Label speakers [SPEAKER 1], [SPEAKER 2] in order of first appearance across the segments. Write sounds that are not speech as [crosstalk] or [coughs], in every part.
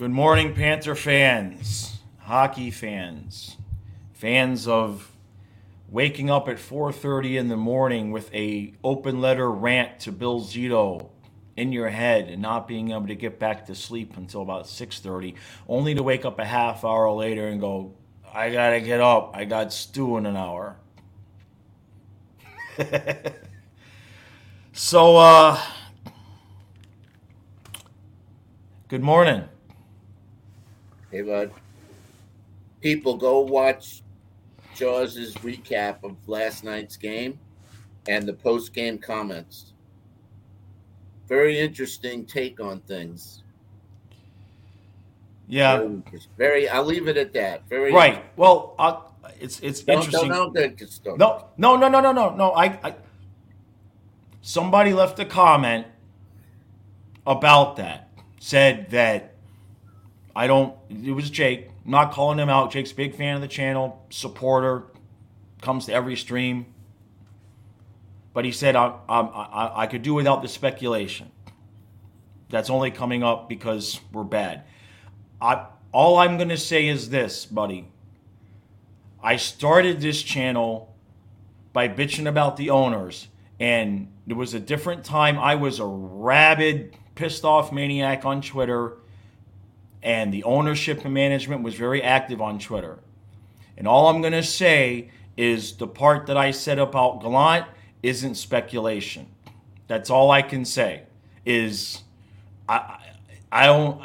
[SPEAKER 1] Good morning, Panther fans, hockey fans, fans of waking up at 4:30 in the morning with a open letter rant to Bill Zito in your head and not being able to get back to sleep until about 6:30, only to wake up a half hour later and go, "I gotta get up. I got Stu in an hour." [laughs] so, uh, good morning.
[SPEAKER 2] Hey, bud. People, go watch Jaws's recap of last night's game and the post game comments. Very interesting take on things.
[SPEAKER 1] Yeah.
[SPEAKER 2] Very, very I'll leave it at that. Very
[SPEAKER 1] Right. Well, it's it's
[SPEAKER 2] Don't,
[SPEAKER 1] interesting.
[SPEAKER 2] don't, don't.
[SPEAKER 1] No, no, no, no, no, no, no. I, I somebody left a comment about that. Said that I don't. It was Jake. I'm not calling him out. Jake's big fan of the channel, supporter, comes to every stream. But he said I, I, I, I could do without the speculation. That's only coming up because we're bad. I, all I'm going to say is this, buddy. I started this channel by bitching about the owners, and there was a different time I was a rabid, pissed off maniac on Twitter, and the ownership and management was very active on Twitter. And all I'm going to say is the part that I said about Gallant isn't speculation. That's all I can say. Is I I don't.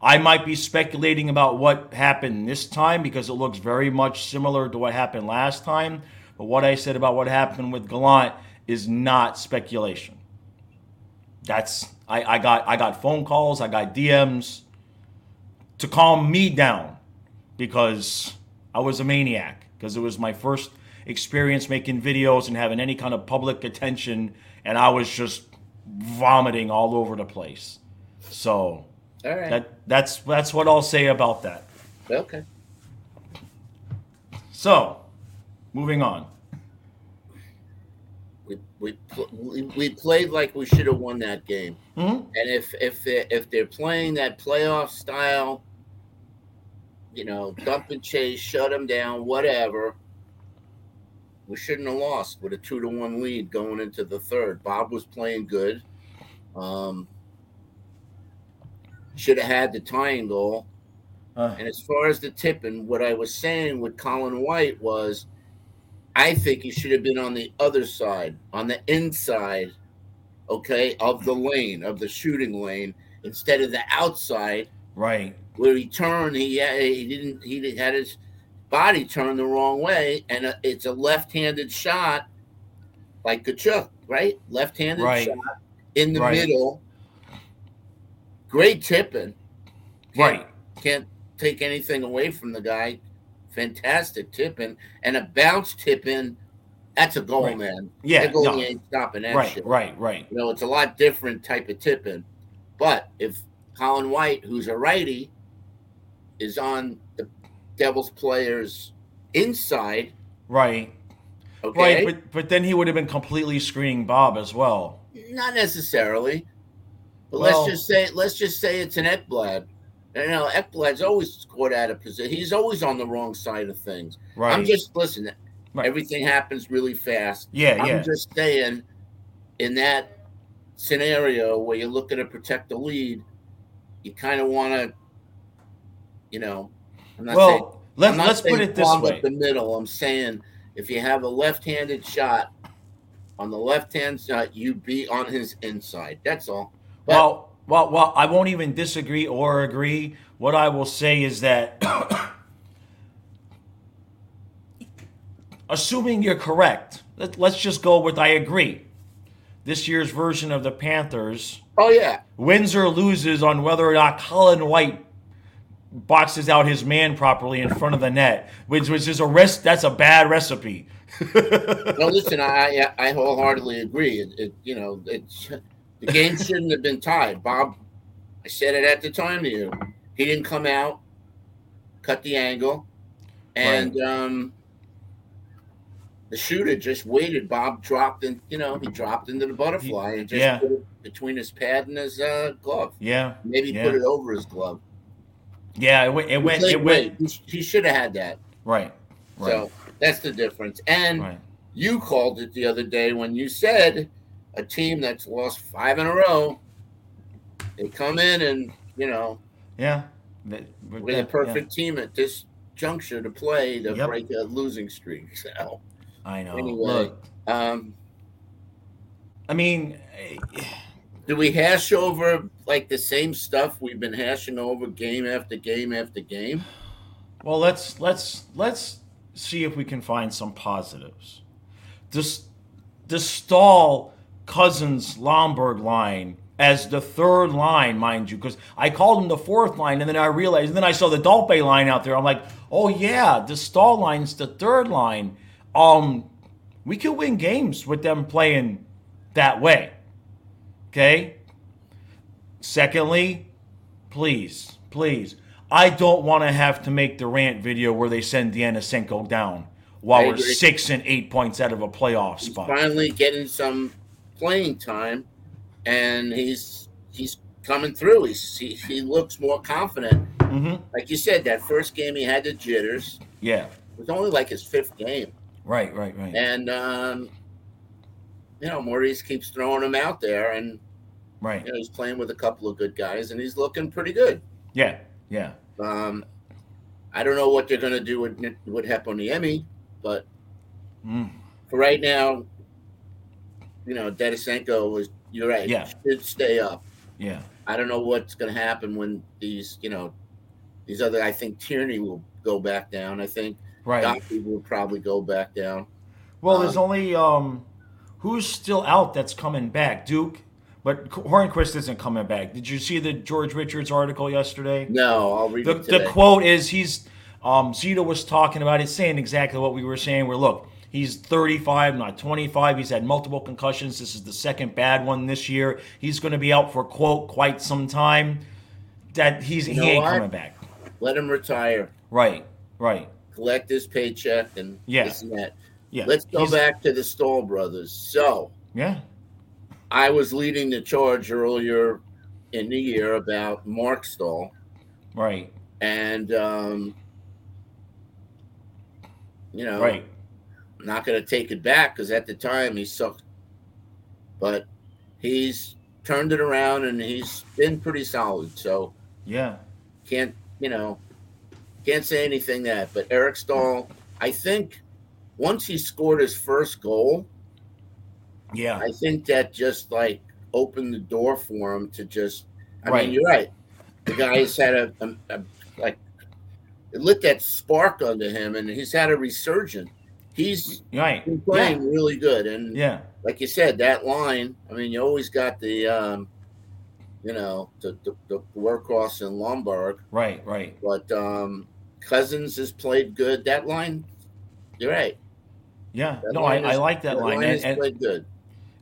[SPEAKER 1] I might be speculating about what happened this time because it looks very much similar to what happened last time. But what I said about what happened with Gallant is not speculation. That's I, I got I got phone calls, I got DMs to calm me down because I was a maniac because it was my first experience making videos and having any kind of public attention and I was just vomiting all over the place. So
[SPEAKER 2] All right.
[SPEAKER 1] that that's that's what I'll say about that.
[SPEAKER 2] okay.
[SPEAKER 1] So, moving on.
[SPEAKER 2] We, we, we, played like we should have won that game.
[SPEAKER 1] Mhm.
[SPEAKER 2] And if if they're, if they're playing that playoff style, you know, dump and chase, shut them down, whatever, we shouldn't have lost with a two to one lead going into the third. Bob was playing good. Um, should have had the tying goal.
[SPEAKER 1] Uh,
[SPEAKER 2] And as far as the tipping, what I was saying with Colin White was, I think he should have been on the other side, on the inside, okay, of the lane, of the shooting lane, instead of the outside
[SPEAKER 1] right.
[SPEAKER 2] Where he turned. He he didn't he had his body turned the wrong way, and uh, it's a left-handed shot, like Tkachuk, right? Left-handed
[SPEAKER 1] Right.
[SPEAKER 2] shot in the
[SPEAKER 1] Right.
[SPEAKER 2] middle. Great tipping. Can't-
[SPEAKER 1] Right.
[SPEAKER 2] can't take anything away from the guy. Fantastic tipping and a bounce tipping. That's a goal,
[SPEAKER 1] Right.
[SPEAKER 2] man.
[SPEAKER 1] Yeah.
[SPEAKER 2] that goal
[SPEAKER 1] no,
[SPEAKER 2] ain't stopping that
[SPEAKER 1] right.
[SPEAKER 2] shit.
[SPEAKER 1] Right. Right.
[SPEAKER 2] You know, it's a lot different type of tipping. But if Colin White, who's a righty, is on the Devils players inside,
[SPEAKER 1] Right.
[SPEAKER 2] okay,
[SPEAKER 1] Right. But but then he would have been completely screening Bob as well.
[SPEAKER 2] not necessarily. But
[SPEAKER 1] Well-
[SPEAKER 2] let's just say let's just say it's an Ekblad. You know, Ekblad's always caught out of position. He's always on the wrong side of things.
[SPEAKER 1] Right.
[SPEAKER 2] I'm just listen.
[SPEAKER 1] Right.
[SPEAKER 2] Everything happens really fast.
[SPEAKER 1] yeah.
[SPEAKER 2] I'm
[SPEAKER 1] Yeah.
[SPEAKER 2] just saying, in that scenario where you're looking to protect the lead, you kind of want to, you know, I'm not saying,
[SPEAKER 1] well,
[SPEAKER 2] I'm
[SPEAKER 1] let's
[SPEAKER 2] not
[SPEAKER 1] let's put
[SPEAKER 2] saying
[SPEAKER 1] it this way.
[SPEAKER 2] up the middle. I'm saying if you have a left-handed shot on the left-hand side, you be on his inside. That's all. But-
[SPEAKER 1] Well, well, well, I won't even disagree or agree. What I will say is that, [coughs] assuming you're correct, let, let's just go with I agree. This year's version of the Panthers
[SPEAKER 2] Oh yeah,
[SPEAKER 1] wins or loses on whether or not Colin White boxes out his man properly in front of the net, which which is a rest. That's a bad recipe. [laughs]
[SPEAKER 2] no, listen, I I I wholeheartedly agree. It, it you know it's the game [laughs] shouldn't have been tied. Bob, I said it at the time to you. He didn't come out, cut the angle, and um, the shooter just waited. Bob dropped in, you know, he dropped into the butterfly and just
[SPEAKER 1] Yeah.
[SPEAKER 2] put it between his pad and his uh, glove.
[SPEAKER 1] Yeah,
[SPEAKER 2] Maybe
[SPEAKER 1] Yeah.
[SPEAKER 2] put it over his glove.
[SPEAKER 1] Yeah, it went. It went. It went.
[SPEAKER 2] He should have had that.
[SPEAKER 1] Right. Right.
[SPEAKER 2] So that's the difference. And
[SPEAKER 1] right.
[SPEAKER 2] you called it the other day when you said a team that's lost five in a row, they come in and you know,
[SPEAKER 1] yeah,
[SPEAKER 2] we're the perfect yeah. team at this juncture to play to yep. break a losing streak. So
[SPEAKER 1] I know.
[SPEAKER 2] Anyway, Look, um,
[SPEAKER 1] I mean.
[SPEAKER 2] Do we hash over like the same stuff we've been hashing over game after game after game?
[SPEAKER 1] Well, let's let's let's see if we can find some positives. This the Staal Cousins Lomberg line as the third line, mind you, because I called him the fourth line, and then I realized, and then I saw the Dolpe line out there. I'm like, oh yeah, the Staal line's the third line. Um, we could win games with them playing that way. Okay? Secondly, please, please, I don't want to have to make the rant video where they send Denisenko down while we're six and eight points out of a playoff
[SPEAKER 2] he's
[SPEAKER 1] spot.
[SPEAKER 2] Finally getting some playing time, and he's he's coming through. He's, he he looks more confident.
[SPEAKER 1] Mm-hmm.
[SPEAKER 2] Like you said, that first game he had the jitters.
[SPEAKER 1] Yeah, it
[SPEAKER 2] was only like his fifth game.
[SPEAKER 1] Right, right, right.
[SPEAKER 2] And um, you know, Maurice keeps throwing him out there, and
[SPEAKER 1] right,
[SPEAKER 2] you know, he's playing with a couple of good guys, and he's looking pretty good.
[SPEAKER 1] Yeah, yeah.
[SPEAKER 2] Um, I don't know what they're going to do with with Heponiemi, but
[SPEAKER 1] mm.
[SPEAKER 2] for right now, you know, Denisenko is. You're right.
[SPEAKER 1] Yeah,
[SPEAKER 2] should stay up.
[SPEAKER 1] Yeah.
[SPEAKER 2] I don't know what's going to happen when these, you know, these other. I think Tierney will go back down. I think
[SPEAKER 1] right.
[SPEAKER 2] will probably go back down.
[SPEAKER 1] Well, um, there's only um, who's still out that's coming back. Duke, but Hornqvist isn't coming back. Did you see the George Richards article yesterday?
[SPEAKER 2] No, I'll read
[SPEAKER 1] the,
[SPEAKER 2] it
[SPEAKER 1] The quote is he's um, Zito was talking about it, saying exactly what we were saying. Where look, he's 35, not 25. He's had multiple concussions. This is the second bad one this year. He's going to be out for quote quite some time. That he's you he ain't what? coming back.
[SPEAKER 2] Let him retire.
[SPEAKER 1] Right, right.
[SPEAKER 2] Collect his paycheck and
[SPEAKER 1] yeah.
[SPEAKER 2] this and that.
[SPEAKER 1] Yeah.
[SPEAKER 2] Let's go he's, back to the Staal brothers. So
[SPEAKER 1] yeah,
[SPEAKER 2] I was leading the charge earlier in the year about Marc Staal.
[SPEAKER 1] Right.
[SPEAKER 2] And, um, you know,
[SPEAKER 1] right.
[SPEAKER 2] I'm not going to take it back because at the time he sucked. But he's turned it around and he's been pretty solid. So,
[SPEAKER 1] yeah.
[SPEAKER 2] Can't, you know, can't say anything that. But Eric Staal, I think once he scored his first goal,
[SPEAKER 1] yeah.
[SPEAKER 2] I think that just like opened the door for him to just. I
[SPEAKER 1] right.
[SPEAKER 2] mean, you're right. The guy's had a, a, a like it lit that spark under him, and he's had a resurgence. He's
[SPEAKER 1] right.
[SPEAKER 2] playing
[SPEAKER 1] yeah.
[SPEAKER 2] really good, and
[SPEAKER 1] yeah,
[SPEAKER 2] like you said, that line. I mean, you always got the, um, you know, the the, the workhorse in Lomberg.
[SPEAKER 1] Right, right.
[SPEAKER 2] But um, Cousins has played good. That line, you're right.
[SPEAKER 1] Yeah, that no, I, is, I like that, that line.
[SPEAKER 2] line
[SPEAKER 1] and,
[SPEAKER 2] and, played good.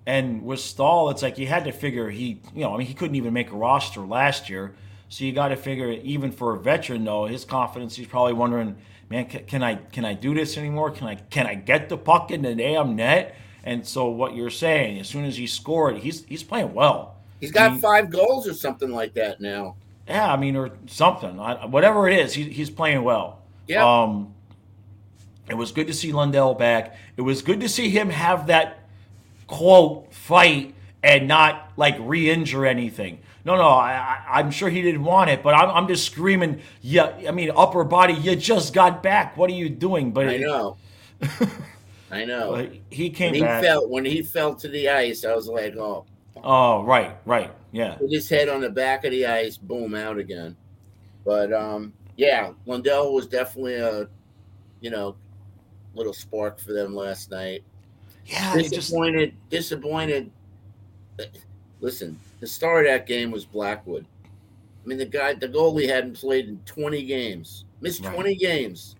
[SPEAKER 1] And with Staal, it's like you had to figure he, you know, I mean, he couldn't even make a roster last year. So you got to figure, even for a veteran, though, his confidence, he's probably wondering, man, can, can, I can I do this anymore? Can I can I get the puck in the damn net? And so what you're saying, as soon as he scored, he's he's playing well.
[SPEAKER 2] He's got he, five goals or something like that now.
[SPEAKER 1] Yeah, I mean, or something, I, whatever it is, he, he's playing well.
[SPEAKER 2] Yeah.
[SPEAKER 1] Um, it was good to see Lundell back. It was good to see him have that quote fight and not like re-injure anything. No, no, I, am sure he didn't want it, but I'm, I'm just screaming. Yeah, I mean, upper body. You just got back. What are you doing? But
[SPEAKER 2] I know, [laughs] I know.
[SPEAKER 1] he came
[SPEAKER 2] when he
[SPEAKER 1] back.
[SPEAKER 2] Fell, when he fell to the ice, I was like, oh.
[SPEAKER 1] Oh, right, right, yeah.
[SPEAKER 2] With his head on the back of the ice, boom, out again. But um, yeah, Lundell was definitely a, you know, little spark for them last night.
[SPEAKER 1] Yeah,
[SPEAKER 2] disappointed. Just... Disappointed. Listen, the star of that game was Blackwood. I mean, the guy, the goalie hadn't played in 20 games, missed right. 20 games.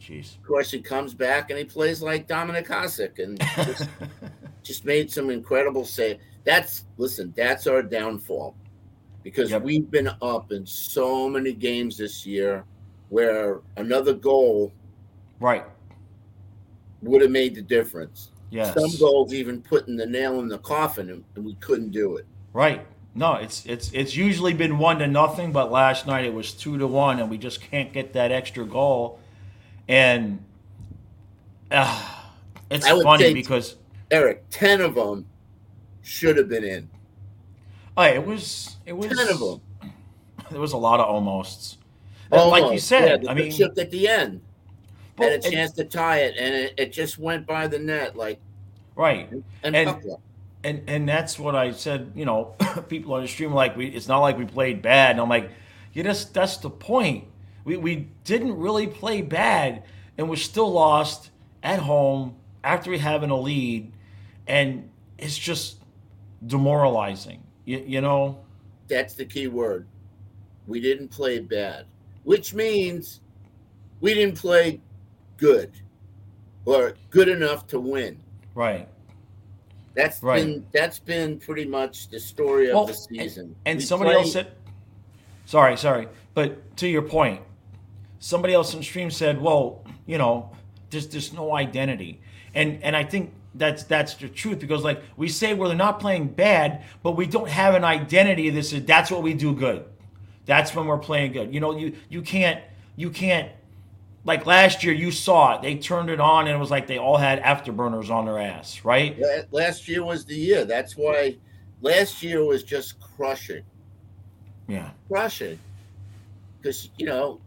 [SPEAKER 1] Jeez.
[SPEAKER 2] Of course, he comes back and he plays like Dominik Hasek and just, [laughs] just made some incredible save. That's listen, that's our downfall because yep. we've been up in so many games this year where another goal,
[SPEAKER 1] right,
[SPEAKER 2] would have made the difference.
[SPEAKER 1] Yes.
[SPEAKER 2] Some goals even putting the nail in the coffin, and, we couldn't do it.
[SPEAKER 1] Right. No, it's it's it's usually been one to nothing, but last night it was two to one, and we just can't get that extra goal. And uh, it's funny because
[SPEAKER 2] Eric, ten of them should have been in.
[SPEAKER 1] oh, it was it was
[SPEAKER 2] Ten of them.
[SPEAKER 1] There was a lot of almosts. And like you said,
[SPEAKER 2] Yeah,
[SPEAKER 1] I mean,
[SPEAKER 2] at the end
[SPEAKER 1] well,
[SPEAKER 2] had a chance to tie it, and it, it just went by the net like
[SPEAKER 1] right?
[SPEAKER 2] and,
[SPEAKER 1] And- and and that's what I said. You know, [coughs] people on the stream like we. It's not like we played bad. And I'm like, you that's that's the point. We we didn't really play bad, and we're still lost at home after we having a lead, and it's just demoralizing. You, you know,
[SPEAKER 2] That's the key word. We didn't play bad, which means we didn't play good or good enough to win.
[SPEAKER 1] right?
[SPEAKER 2] That's
[SPEAKER 1] Right.
[SPEAKER 2] been that's been pretty much the story of
[SPEAKER 1] Well,
[SPEAKER 2] the season.
[SPEAKER 1] And
[SPEAKER 2] We
[SPEAKER 1] somebody else said, sorry, sorry, but to your point, somebody else on stream said, well, you know, there's there's no identity, and and I think that's that's the truth because like we say we're not playing bad, but we don't have an identity. This is that's what we do good. That's when we're playing good. You know, you you can't you can't like last year you saw it. They turned it on and it was like they all had afterburners on their ass, right?
[SPEAKER 2] La- Last year was the year. That's why last year was just crushing,
[SPEAKER 1] Yeah.
[SPEAKER 2] crushing. Because you know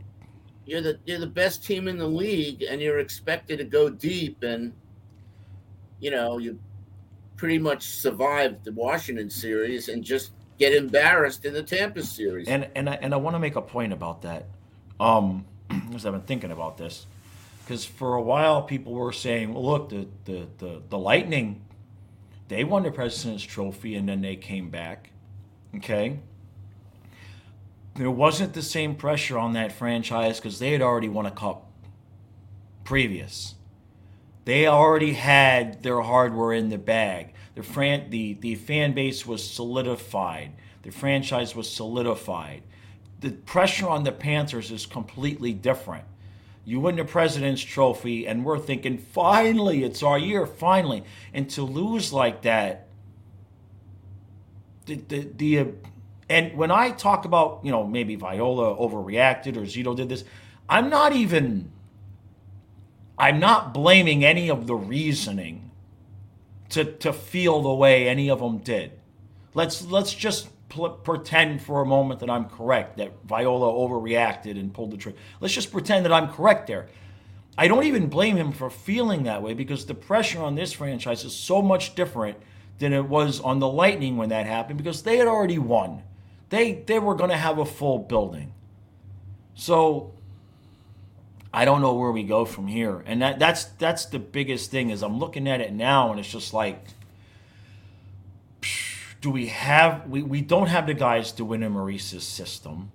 [SPEAKER 2] you're the you're the best team in the league, and you're expected to go deep, and you know you pretty much survived the Washington series and just get embarrassed in the Tampa series.
[SPEAKER 1] And and I, and I want to make a point about that, um, because I've been thinking about this, because for a while people were saying, well, look, the the the, the Lightning, they won the President's Trophy and then they came back, okay. There wasn't the same pressure on that franchise because they had already won a cup previous. They already had their hardware in the bag. The fran- the the fan base was solidified. The franchise was solidified. The pressure on the Panthers is completely different. You win the President's Trophy, and we're thinking, finally, it's our year, finally. And to lose like that, the the, the and when I talk about you know maybe Viola overreacted or Zito did this, I'm not even. I'm not blaming any of the reasoning to to feel the way any of them did. Let's let's just pl- pretend for a moment that I'm correct that Viola overreacted and pulled the trigger. Let's just pretend that I'm correct there. I don't even blame him for feeling that way because the pressure on this franchise is so much different than it was on the Lightning when that happened because they had already won. They they were going to have a full building. So I don't know where we go from here. And that that's that's the biggest thing is I'm looking at it now and it's just like do we have we, we don't have the guys to win in Maurice's system.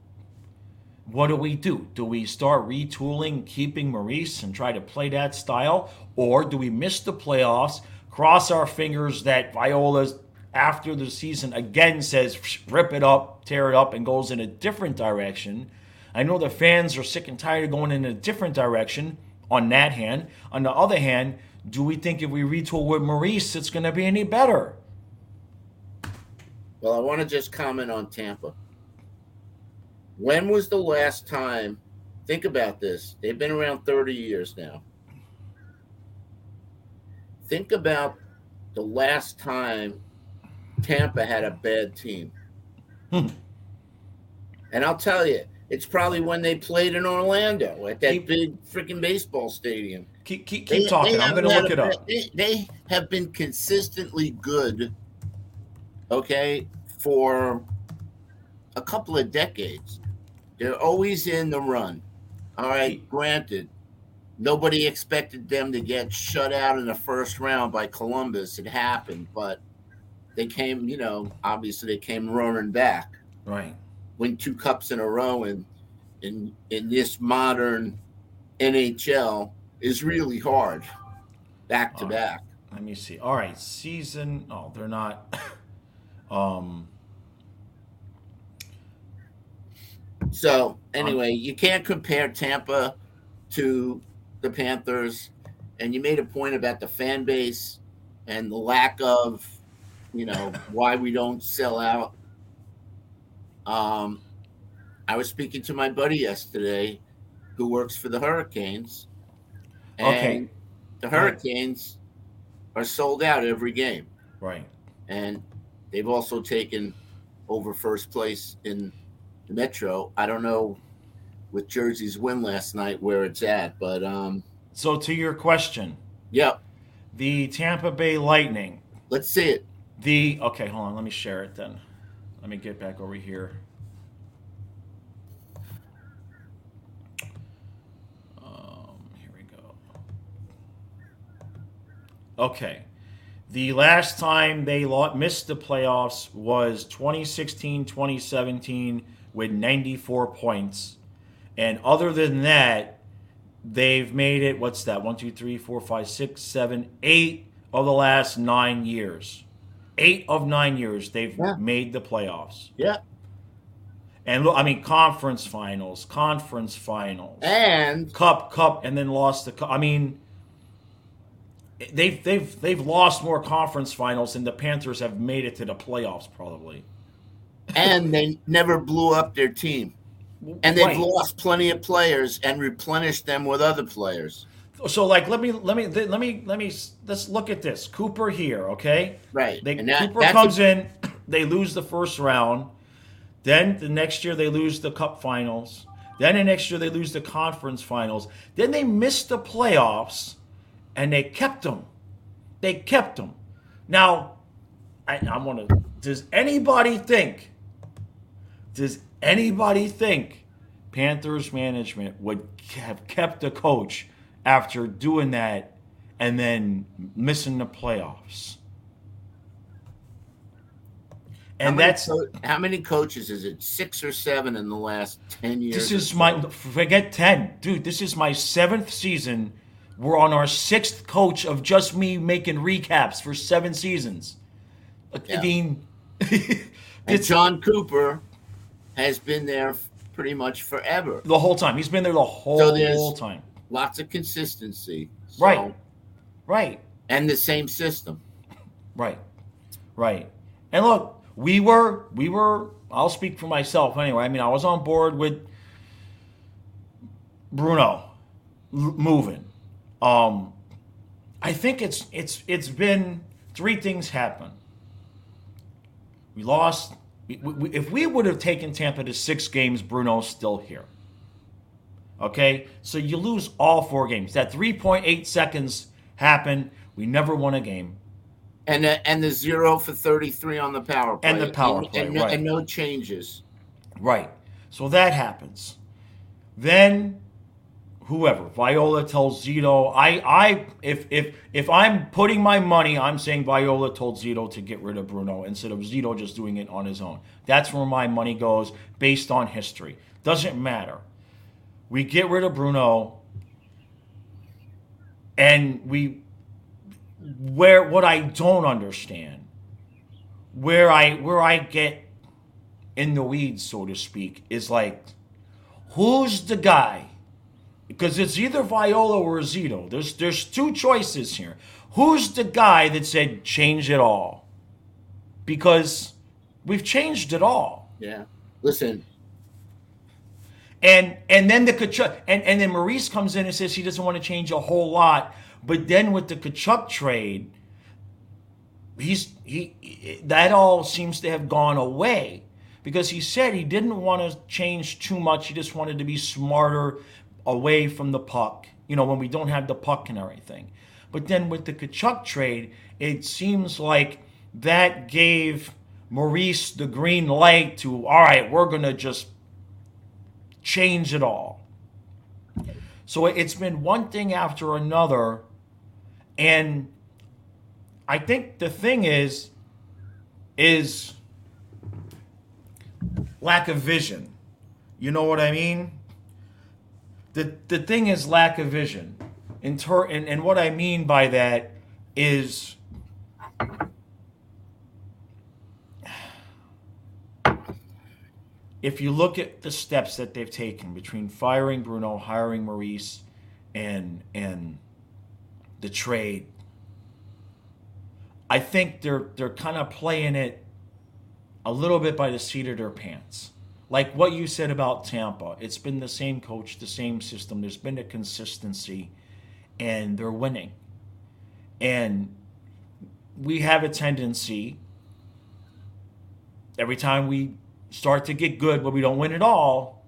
[SPEAKER 1] What do we do? Do we start retooling, keeping Maurice and try to play that style? Or do we miss the playoffs, cross our fingers that Viola's after the season again says rip it up, tear it up, and goes in a different direction? I know the fans are sick and tired of going in a different direction on that hand. On the other hand, do we think if we retool with Maurice, it's going to be any better?
[SPEAKER 2] Well, I want to just comment on Tampa. When was the last time? Think about this. They've been around 30 years now. Think about the last time Tampa had a bad team.
[SPEAKER 1] Hmm.
[SPEAKER 2] And I'll tell you, it's probably when they played in Orlando at that
[SPEAKER 1] Keep-
[SPEAKER 2] big freaking baseball stadium.
[SPEAKER 1] Keep, keep,
[SPEAKER 2] They-
[SPEAKER 1] talking.
[SPEAKER 2] they
[SPEAKER 1] I'm going to look it up.
[SPEAKER 2] They, they have been consistently good, okay, for a couple of decades. They're always in the run. All right, granted, nobody expected them to get shut out in the first round by Columbus. It happened, but they came, you know, obviously they came roaring back
[SPEAKER 1] Right.
[SPEAKER 2] win two cups in a row and in in this modern NHL is really hard back to back.
[SPEAKER 1] Let me see. All right, season. Oh, they're not. Um.
[SPEAKER 2] So anyway, you can't compare Tampa to the Panthers, and you made a point about the fan base and the lack of, you know, [laughs] why we don't sell out. Um, I was speaking to my buddy yesterday, who works for the Hurricanes. And
[SPEAKER 1] Okay.
[SPEAKER 2] The. Hurricanes are sold out every game,
[SPEAKER 1] Right.
[SPEAKER 2] and they've also taken over first place in the Metro. I don't know with Jersey's win last night where it's at, but um,
[SPEAKER 1] So to your question,
[SPEAKER 2] yeah,
[SPEAKER 1] the Tampa Bay Lightning,
[SPEAKER 2] let's see it.
[SPEAKER 1] the okay, hold on, let me share it then. Let me get back over here. Um, here we go. Okay. The last time they missed the playoffs was 2016 2017 with 94 points. And other than that, they've made it, what's that? One, two, three, four, five, six, seven, eight of the last nine years. Eight of nine years they've
[SPEAKER 2] Yeah.
[SPEAKER 1] made the playoffs.
[SPEAKER 2] Yeah,
[SPEAKER 1] And look, I mean, conference finals, conference finals,
[SPEAKER 2] and
[SPEAKER 1] cup, cup, and then lost the cup. I mean, they've they've they've lost more conference finals than the Panthers have made it to the playoffs, probably.
[SPEAKER 2] and they never blew up their team. And they've
[SPEAKER 1] Right.
[SPEAKER 2] lost plenty of players and replenished them with other players.
[SPEAKER 1] So, like, let me let me let me let me let's look at this. Cooper here, okay?
[SPEAKER 2] Right.
[SPEAKER 1] They,
[SPEAKER 2] that,
[SPEAKER 1] Cooper comes
[SPEAKER 2] a-
[SPEAKER 1] in, [clears throat] they lose the first round. Then the next year they lose the cup finals. Then the next year they lose the conference finals. Then they miss the playoffs, and they kept them. They kept them. Now, I, I want to. Does anybody think? Does anybody think Panthers management would have kept a coach after doing that and then missing the playoffs? And
[SPEAKER 2] many
[SPEAKER 1] that's
[SPEAKER 2] co- how many coaches is it? Six or seven in the last ten years.
[SPEAKER 1] this is
[SPEAKER 2] so?
[SPEAKER 1] my forget 10 dude this is my seventh season we're on our sixth coach of just me making recaps for seven seasons i
[SPEAKER 2] Yeah.
[SPEAKER 1] mean [laughs]
[SPEAKER 2] And
[SPEAKER 1] it's
[SPEAKER 2] Jon Cooper has been there pretty much forever.
[SPEAKER 1] the whole time he's been there the
[SPEAKER 2] So
[SPEAKER 1] whole time
[SPEAKER 2] Lots of consistency. So-
[SPEAKER 1] Right. right
[SPEAKER 2] And the same system.
[SPEAKER 1] right right and look we were we were i'll speak for myself anyway i mean i was on board with bruno moving um i think it's it's it's been three things happen we lost we, we, if we would have taken tampa to six games bruno's still here okay so you lose all four games that 3.8 seconds happened we never won a game
[SPEAKER 2] And the, and the zero for 33 on the power play.
[SPEAKER 1] And the power
[SPEAKER 2] and,
[SPEAKER 1] play,
[SPEAKER 2] and, no,
[SPEAKER 1] right.
[SPEAKER 2] and no changes.
[SPEAKER 1] Right. So that happens. Then whoever, Viola tells Zito, I I if if if I'm putting my money, I'm saying Viola told Zito to get rid of Bruno instead of Zito just doing it on his own. That's where my money goes based on history. Doesn't matter. We get rid of Bruno and we where what I don't understand where I where I get in the weeds, so to speak, is like, who's the guy? Because it's either Viola or Zito. There's there's two choices here. Who's the guy that said change it all? Because we've changed it all.
[SPEAKER 2] Yeah. Listen,
[SPEAKER 1] And and then the Tkachuk and, and then Maurice comes in and says he doesn't want to change a whole lot. But then with the Tkachuk trade, he's he that all seems to have gone away because he said he didn't want to change too much. He just wanted to be smarter away from the puck. You know, when we don't have the puck and everything. But then with the Tkachuk trade, it seems like that gave Maurice the green light to all right, we're gonna just change it all. So it's been one thing after another. And I think the thing is, is lack of vision. You know what I mean? The, the thing is lack of vision. In ter- and, and what I mean by that is if you look at the steps that they've taken between firing Bruno, hiring Maurice, and and the trade, I think they're they're kind of playing it a little bit by the seat of their pants. Like what you said about Tampa, it's been the same coach, the same system. There's been a consistency, and they're winning. And we have a tendency every time we start to get good, but we don't win at all.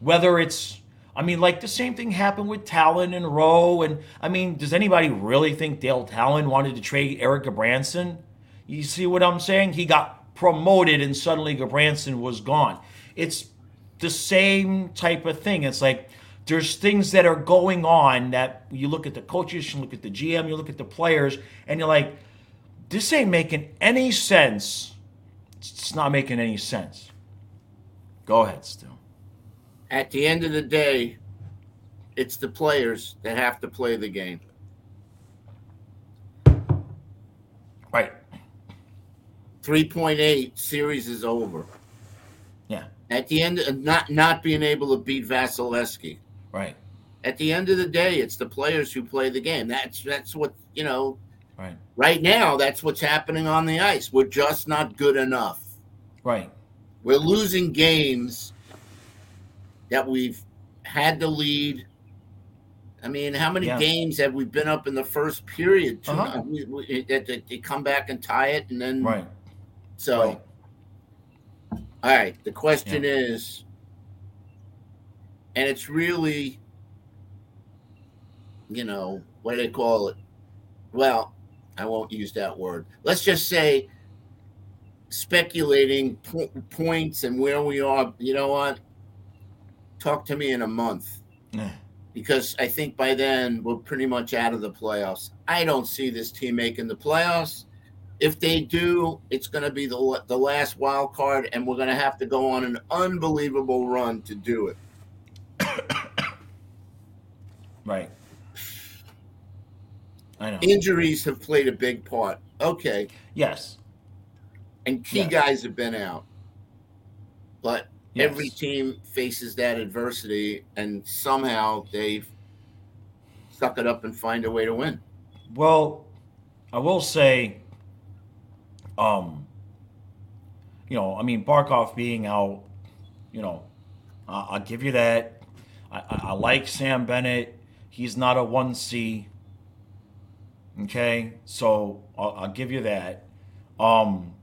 [SPEAKER 1] Whether it's, I mean, like the same thing happened with Tallon and Rowe. And I mean, does anybody really think Dale Tallon wanted to trade Erik Gudbranson? You see what I'm saying? He got promoted and suddenly Gudbranson was gone. It's the same type of thing. It's like there's things that are going on that you look at the coaches, you look at the GM, you look at the players, and you're like, this ain't making any sense. It's not making any sense. Go ahead, Stu.
[SPEAKER 2] At the end of the day, it's the players that have to play the game.
[SPEAKER 1] Right.
[SPEAKER 2] 3.8 series is over.
[SPEAKER 1] Yeah.
[SPEAKER 2] At the end of not not being able to beat Vasilevskiy.
[SPEAKER 1] Right.
[SPEAKER 2] At the end of the day, it's the players who play the game. That's that's what, you know,
[SPEAKER 1] Right.
[SPEAKER 2] right now that's what's happening on the ice. We're just not good enough.
[SPEAKER 1] Right.
[SPEAKER 2] We're losing games that we've had the lead. I mean, how many
[SPEAKER 1] Yeah.
[SPEAKER 2] games have we been up in the first period? Two-
[SPEAKER 1] Uh-huh.
[SPEAKER 2] we, we, they come back and tie it, and then
[SPEAKER 1] Right.
[SPEAKER 2] So.
[SPEAKER 1] Right.
[SPEAKER 2] All right. The question is, and it's really, you know, what do they call it? Well, I won't use that word. Let's just say speculating po- points and where we are. You know what? Talk to me in a month because I think by then we're pretty much out of the playoffs. I don't see this team making the playoffs. If they do, it's going to be the the last wild card, and we're going to have to go on an unbelievable run to do it. [coughs]
[SPEAKER 1] Right. I know.
[SPEAKER 2] Injuries have played a big part. Okay,
[SPEAKER 1] yes.
[SPEAKER 2] and key
[SPEAKER 1] Yes.
[SPEAKER 2] guys have been out, but
[SPEAKER 1] Yes.
[SPEAKER 2] every team faces that adversity, and somehow they've suck it up and find a way to win.
[SPEAKER 1] Well, I will say, um, you know, I mean, Barkov being out, you know, I I'll give you that. I, I, I like Sam Bennett. He's not a one C. Okay, so I'll, I'll give you that. Um,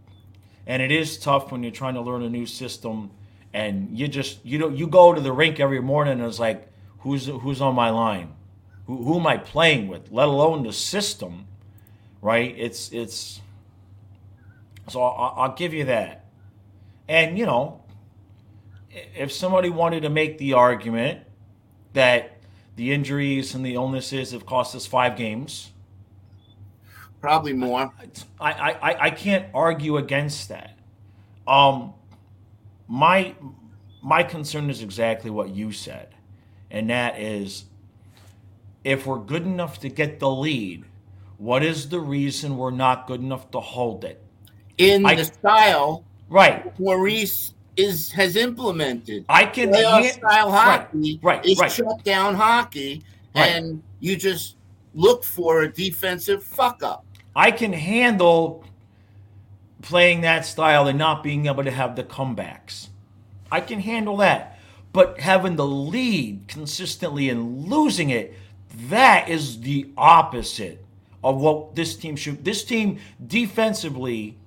[SPEAKER 1] and it is tough when you're trying to learn a new system, and you just you know you go to the rink every morning and it's like, who's who's on my line? Who, who am I playing with? Let alone the system, right? It's it's. So I'll, I'll give you that, and you know, if somebody wanted to make the argument that the injuries and the illnesses have cost us five games,
[SPEAKER 2] Probably more.
[SPEAKER 1] I, I, I- I can't argue against that. Um, my my concern is exactly what you said, and that is, if we're good enough to get the lead, what is the reason we're not good enough to hold it?
[SPEAKER 2] In
[SPEAKER 1] I-
[SPEAKER 2] the style
[SPEAKER 1] Right.
[SPEAKER 2] Maurice is has implemented.
[SPEAKER 1] I can
[SPEAKER 2] Playoff
[SPEAKER 1] yeah,
[SPEAKER 2] style
[SPEAKER 1] right,
[SPEAKER 2] hockey
[SPEAKER 1] right,
[SPEAKER 2] is
[SPEAKER 1] right.
[SPEAKER 2] shut down hockey,
[SPEAKER 1] Right.
[SPEAKER 2] and you just look for a defensive fuck up.
[SPEAKER 1] I can handle playing that style and not being able to have the comebacks. I can handle that. But having the lead consistently and losing it, that is the opposite of what this team should. This team defensively,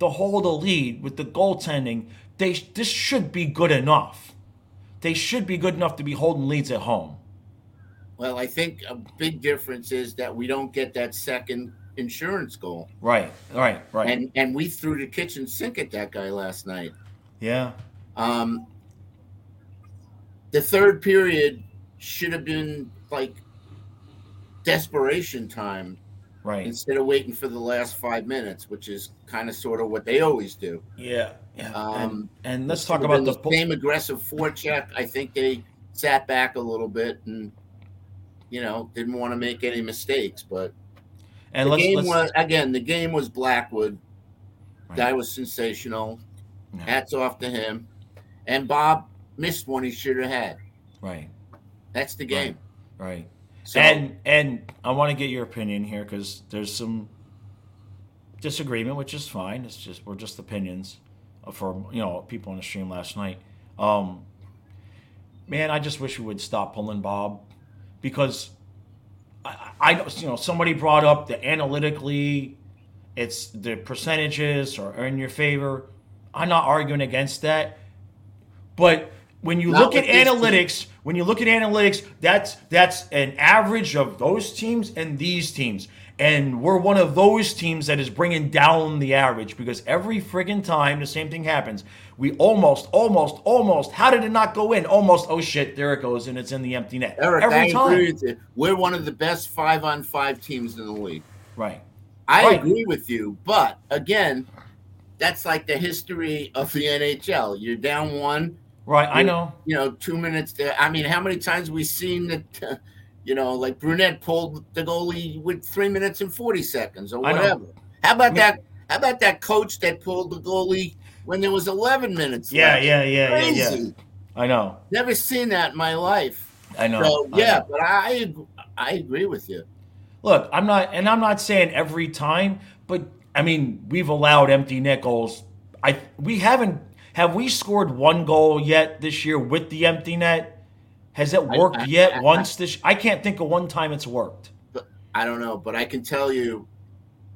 [SPEAKER 1] to hold a lead with the goaltending, they this should be good enough. They should be good enough to be holding leads at home.
[SPEAKER 2] Well, I think a big difference is that we don't get that second insurance goal,
[SPEAKER 1] Right, right, right.
[SPEAKER 2] and and we threw the kitchen sink at that guy last night.
[SPEAKER 1] yeah,
[SPEAKER 2] Um, the third period should have been like desperation time
[SPEAKER 1] right.
[SPEAKER 2] instead of waiting for the last five minutes, which is kind of sort of what they always do.
[SPEAKER 1] Yeah, yeah.
[SPEAKER 2] Um,
[SPEAKER 1] and, and let's talk about the. po-
[SPEAKER 2] same aggressive forecheck I think they sat back a little bit and you know didn't want to make any mistakes. But
[SPEAKER 1] and
[SPEAKER 2] the
[SPEAKER 1] let's,
[SPEAKER 2] game
[SPEAKER 1] let's
[SPEAKER 2] was again the game was Blackwood.
[SPEAKER 1] Right.
[SPEAKER 2] Guy was sensational. Hats off to him. And Bob missed one he should have had.
[SPEAKER 1] right,
[SPEAKER 2] That's the game.
[SPEAKER 1] right.
[SPEAKER 2] So
[SPEAKER 1] and and I want to get your opinion here because there's some disagreement, which is fine. It's just we're just opinions. for you know people on the stream last night. Um, man, I just wish we would stop pulling Bob because I, I you know somebody brought up the analytically it's the percentages are in your favor. I'm not arguing against that, but when you look at analytics, when you look at analytics, that's that's an average of those teams and these teams. And we're one of those teams that is bringing down the average because every friggin' time the same thing happens. We almost, almost, almost. How did it not go in? Almost. Oh shit! There it goes, and it's in the empty net.
[SPEAKER 2] Eric,
[SPEAKER 1] every
[SPEAKER 2] I
[SPEAKER 1] time.
[SPEAKER 2] agree with you. We're one of the best five on five teams in the league.
[SPEAKER 1] Right.
[SPEAKER 2] I
[SPEAKER 1] Right.
[SPEAKER 2] agree with you, but again, that's like the history of the NHL. You're down one,
[SPEAKER 1] Right. I know.
[SPEAKER 2] you know, two minutes there. I mean, how many times we seen that? [laughs] You know, like Brunette pulled the goalie with three minutes and forty seconds or whatever. How about
[SPEAKER 1] mean-
[SPEAKER 2] that? How about that coach that pulled the goalie when there was eleven minutes?
[SPEAKER 1] Yeah.
[SPEAKER 2] left?
[SPEAKER 1] Yeah. Yeah. Yeah. Yeah. I know.
[SPEAKER 2] Never seen that in my life.
[SPEAKER 1] I know.
[SPEAKER 2] So
[SPEAKER 1] I
[SPEAKER 2] yeah,
[SPEAKER 1] know.
[SPEAKER 2] but I I agree with you.
[SPEAKER 1] Look, I'm not, and I'm not saying every time, but I mean, we've allowed empty net goals. I we haven't have we scored one goal yet this year with the empty net? Has it worked
[SPEAKER 2] I-
[SPEAKER 1] yet
[SPEAKER 2] I-
[SPEAKER 1] once this? I can't think of one time it's worked.
[SPEAKER 2] I don't know, but I can tell you,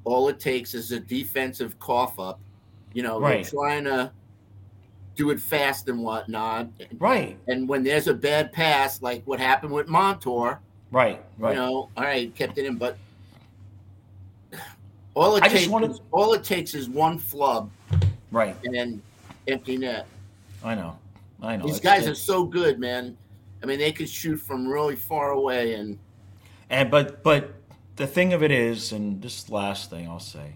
[SPEAKER 2] all it takes is a defensive cough up. You know,
[SPEAKER 1] Right.
[SPEAKER 2] trying to do it fast and whatnot.
[SPEAKER 1] Right,
[SPEAKER 2] And when there's a bad pass, like what happened with Montour,
[SPEAKER 1] right, right.
[SPEAKER 2] you know, all right, kept it in, but [sighs] all it
[SPEAKER 1] I
[SPEAKER 2] takes
[SPEAKER 1] wanted-
[SPEAKER 2] all it takes is one flub
[SPEAKER 1] right.
[SPEAKER 2] and then empty net.
[SPEAKER 1] I know. I know.
[SPEAKER 2] These
[SPEAKER 1] It's-
[SPEAKER 2] guys are so good, man. I mean, they could shoot from really far away, and
[SPEAKER 1] And but but the thing of it is, and this last thing I'll say,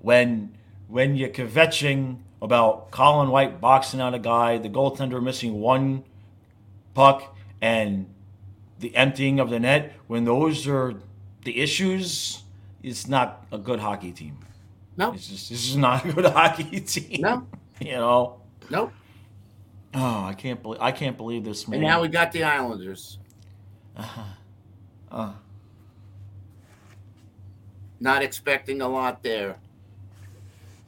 [SPEAKER 1] when when you're kvetching about Colin White boxing out a guy, the goaltender missing one puck, and the emptying of the net, when those are the issues, it's not a good hockey team.
[SPEAKER 2] No,
[SPEAKER 1] It's just this is not a good [laughs] hockey team.
[SPEAKER 2] no,
[SPEAKER 1] You know.
[SPEAKER 2] no.
[SPEAKER 1] Oh, I can't believe I can't believe this man.
[SPEAKER 2] And now we got the Islanders. Uh-huh.
[SPEAKER 1] Uh.
[SPEAKER 2] Not expecting a lot there.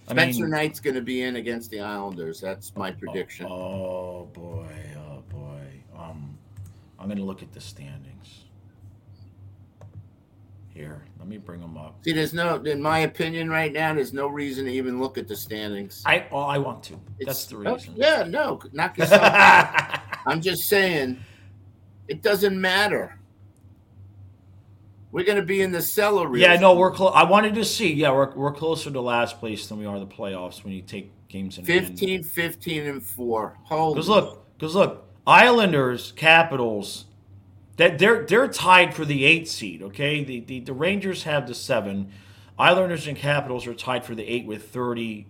[SPEAKER 1] I
[SPEAKER 2] Spencer
[SPEAKER 1] mean-
[SPEAKER 2] Knight's going to be in against the Islanders. That's my prediction.
[SPEAKER 1] Oh boy, oh boy. Um, I'm gonna look at the standings. Here, let me bring them up.
[SPEAKER 2] See, there's no, in my opinion, right now, there's no reason to even look at the standings.
[SPEAKER 1] I well, I want to.
[SPEAKER 2] It's-
[SPEAKER 1] That's the
[SPEAKER 2] oh,
[SPEAKER 1] reason.
[SPEAKER 2] yeah, no, knock yourself out. [laughs] I'm just saying, it doesn't matter. We're going to be in the cellar.
[SPEAKER 1] yeah, no, we're close. I wanted to see. Yeah, we're we're closer to last place than we are the playoffs when you take games in. hand.
[SPEAKER 2] 15, 15, and 4. Holy.
[SPEAKER 1] Because look, because look, Islanders, Capitals, that they're they're tied for the eight seed. Okay, the, the the Rangers have the seven. Islanders and Capitals are tied for the eight with thirty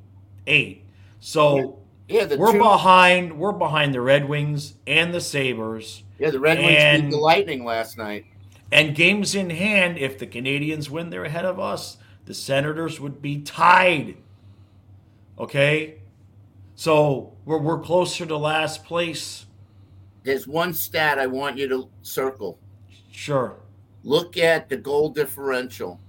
[SPEAKER 1] eight. So
[SPEAKER 2] yeah, the
[SPEAKER 1] we're
[SPEAKER 2] two,
[SPEAKER 1] behind. We're behind the Red Wings and the Sabres.
[SPEAKER 2] yeah, the Red Wings beat the Lightning last night.
[SPEAKER 1] And games in hand, if the Canadiens win, they're ahead of us. The Senators would be tied. Okay, so we're we're closer to last place.
[SPEAKER 2] There's one stat I want you to circle.
[SPEAKER 1] Sure.
[SPEAKER 2] Look at the goal differential.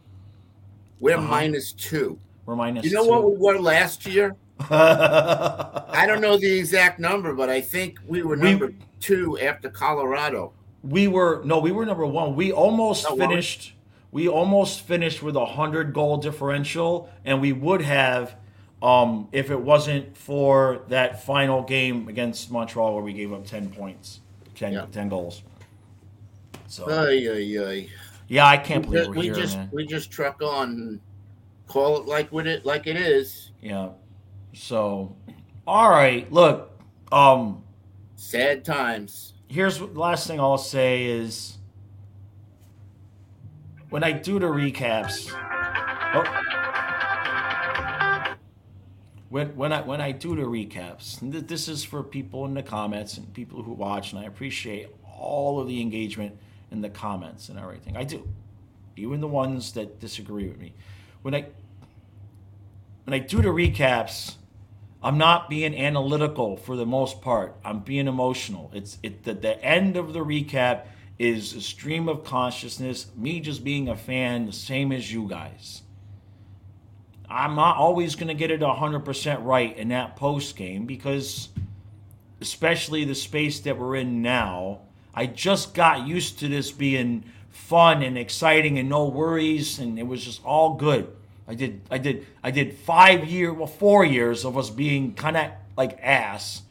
[SPEAKER 2] We're
[SPEAKER 1] Uh-huh.
[SPEAKER 2] minus two.
[SPEAKER 1] We're minus
[SPEAKER 2] You know
[SPEAKER 1] two.
[SPEAKER 2] what we were last year? [laughs] I don't know the exact number, but I think we were
[SPEAKER 1] We-
[SPEAKER 2] number two after Colorado.
[SPEAKER 1] We were no, we were number one. We almost
[SPEAKER 2] Oh, were we?
[SPEAKER 1] finished. We almost finished with a hundred goal differential, and we would have um, if it wasn't for that final game against Montreal where we gave up ten points, 10,
[SPEAKER 2] Yeah.
[SPEAKER 1] 10 goals. So
[SPEAKER 2] Ay, ay, ay.
[SPEAKER 1] yeah, I can't
[SPEAKER 2] We,
[SPEAKER 1] believe
[SPEAKER 2] ju-
[SPEAKER 1] we're
[SPEAKER 2] we
[SPEAKER 1] here,
[SPEAKER 2] just
[SPEAKER 1] man.
[SPEAKER 2] we just truck on call it like what it like it is.
[SPEAKER 1] Yeah. So, all right. Look, um,
[SPEAKER 2] Sad times.
[SPEAKER 1] here's the last thing I'll say is when I do the recaps. Oh, when when I when I do the recaps, th- this is for people in the comments and people who watch, and I appreciate all of the engagement in the comments and everything. I do, even the ones that disagree with me. When I when I do the recaps, I'm not being analytical for the most part. I'm being emotional. It's it the, the end of the recap is a stream of consciousness, me just being a fan, the same as you guys. I'm not always going to get it 100% right in that post game because, especially the space that we're in now, I just got used to this being fun and exciting and no worries, and it was just all good. I did, I did, I did five year, well, four years of us being kind of like ass,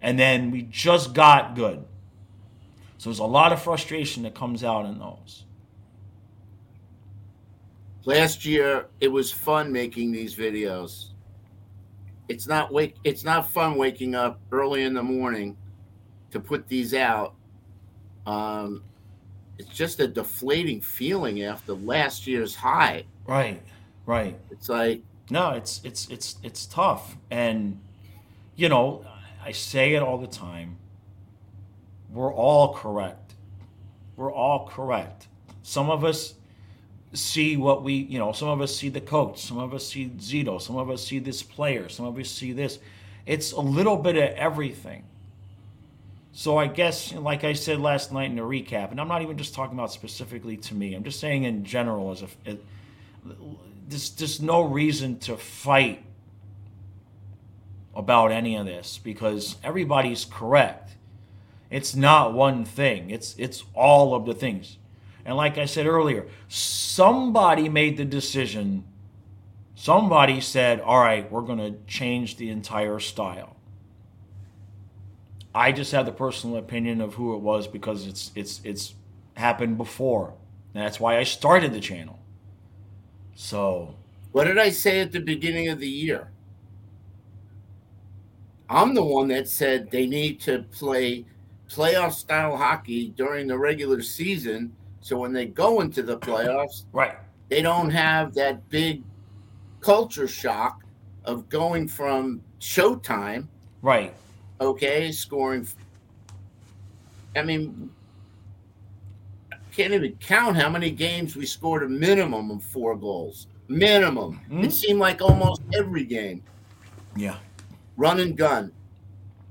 [SPEAKER 1] and then we just got good. So there's a lot of frustration that comes out in those.
[SPEAKER 2] Last year, it was fun making these videos. It's not wake. It's not fun waking up early in the morning to put these out. Um, it's just a deflating feeling after last year's high.
[SPEAKER 1] Right, right.
[SPEAKER 2] It's like
[SPEAKER 1] no, it's it's it's it's tough, and you know, I say it all the time. We're all correct. We're all correct. Some of us see what we, you know, some of us see the coach, some of us see Zito, some of us see this player, some of us see this. It's a little bit of everything. So I guess, like I said last night in the recap, and I'm not even just talking about specifically to me. I'm just saying in general, as a, there's just no reason to fight about any of this because everybody's correct. It's not one thing. It's it's all of the things. And like I said earlier, somebody made the decision. Somebody said, "All right, we're going to change the entire style." I just have the personal opinion of who it was because it's it's it's happened before. And that's why I started the channel. So,
[SPEAKER 2] what did I say at the beginning of the year? I'm the one that said they need to play playoff style hockey during the regular season so when they go into the playoffs,
[SPEAKER 1] right,
[SPEAKER 2] they don't have that big culture shock of going from Showtime,
[SPEAKER 1] right,
[SPEAKER 2] okay, scoring. I mean, I can't even count how many games we scored a minimum of four goals. Minimum. Mm-hmm. It seemed like almost every game.
[SPEAKER 1] Yeah.
[SPEAKER 2] Run and gun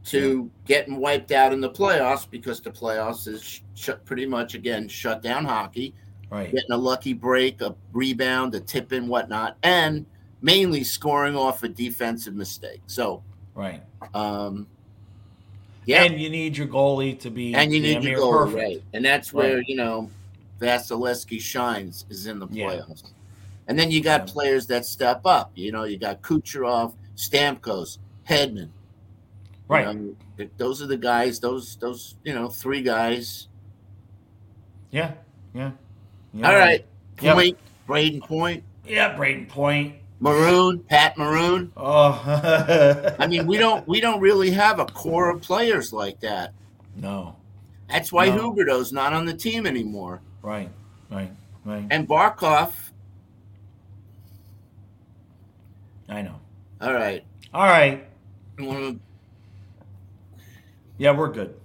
[SPEAKER 2] to getting wiped out in the playoffs because the playoffs is shut pretty much again shut down hockey.
[SPEAKER 1] Right.
[SPEAKER 2] Getting a lucky break, a rebound, a tip in, whatnot, and mainly scoring off a defensive mistake. So
[SPEAKER 1] right.
[SPEAKER 2] Um
[SPEAKER 1] yeah. And you need your goalie to be
[SPEAKER 2] and you need your goalie, perfect. right. And that's where, right. you know, Vasilevskiy shines is in the playoffs. Yeah. And then you got yeah. players that step up. You know, you got Kucherov, Stamkos, Hedman.
[SPEAKER 1] Right.
[SPEAKER 2] Um, those are the guys. Those those you know three guys.
[SPEAKER 1] Yeah. Yeah. yeah.
[SPEAKER 2] All right. Point. Yep. Brayden Point.
[SPEAKER 1] Yeah, Brayden Point.
[SPEAKER 2] Maroon, Pat Maroon.
[SPEAKER 1] Oh. [laughs]
[SPEAKER 2] I mean, we don't we don't really have a core of players like that.
[SPEAKER 1] No.
[SPEAKER 2] That's why no. Huberdeau's not on the team anymore.
[SPEAKER 1] Right. Right. Right.
[SPEAKER 2] And Barkov.
[SPEAKER 1] I know.
[SPEAKER 2] All right.
[SPEAKER 1] All right. Yeah, we're good.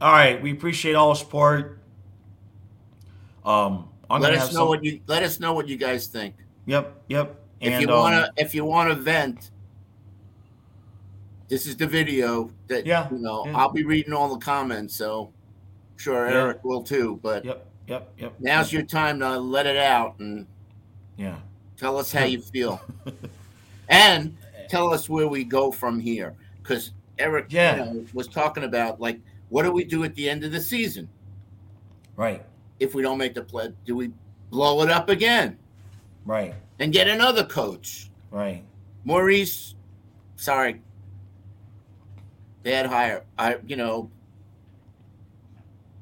[SPEAKER 1] All right, we appreciate all the support. Um,
[SPEAKER 2] I'm let us know some... what you let us know what you guys think.
[SPEAKER 1] Yep, yep.
[SPEAKER 2] If and, you wanna, um, if you wanna vent, this is the video that
[SPEAKER 1] yeah,
[SPEAKER 2] you know.
[SPEAKER 1] Yeah.
[SPEAKER 2] I'll be reading all the comments, so I'm sure yeah. Eric will too. But
[SPEAKER 1] yep, yep, yep.
[SPEAKER 2] Now's
[SPEAKER 1] yep.
[SPEAKER 2] your time to let it out and
[SPEAKER 1] yeah,
[SPEAKER 2] tell us how [laughs] you feel, [laughs] and tell us where we go from here because Eric
[SPEAKER 1] yeah.
[SPEAKER 2] You know, was talking about like what do we do at the end of the season?
[SPEAKER 1] Right.
[SPEAKER 2] If we don't make the play, do we blow it up again?
[SPEAKER 1] Right.
[SPEAKER 2] And get another coach.
[SPEAKER 1] Right.
[SPEAKER 2] Maurice, sorry. Bad hire. I you know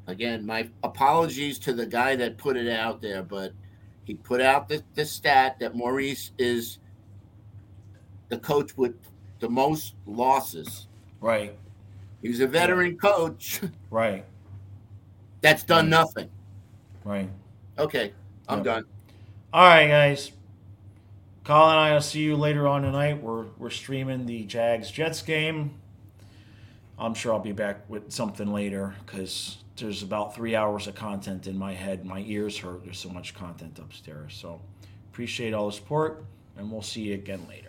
[SPEAKER 2] again, my apologies to the guy that put it out there, but he put out the, the stat that Maurice is the coach with the most losses
[SPEAKER 1] Right.
[SPEAKER 2] He's a veteran coach. [laughs]
[SPEAKER 1] Right.
[SPEAKER 2] That's done nothing.
[SPEAKER 1] Right.
[SPEAKER 2] Okay. I'm yep. done.
[SPEAKER 1] All right, guys. Colin and I will see you later on tonight. We're we're streaming the Jags Jets game. I'm sure I'll be back with something later because there's about three hours of content in my head. My ears hurt. There's so much content upstairs. So appreciate all the support, and we'll see you again later.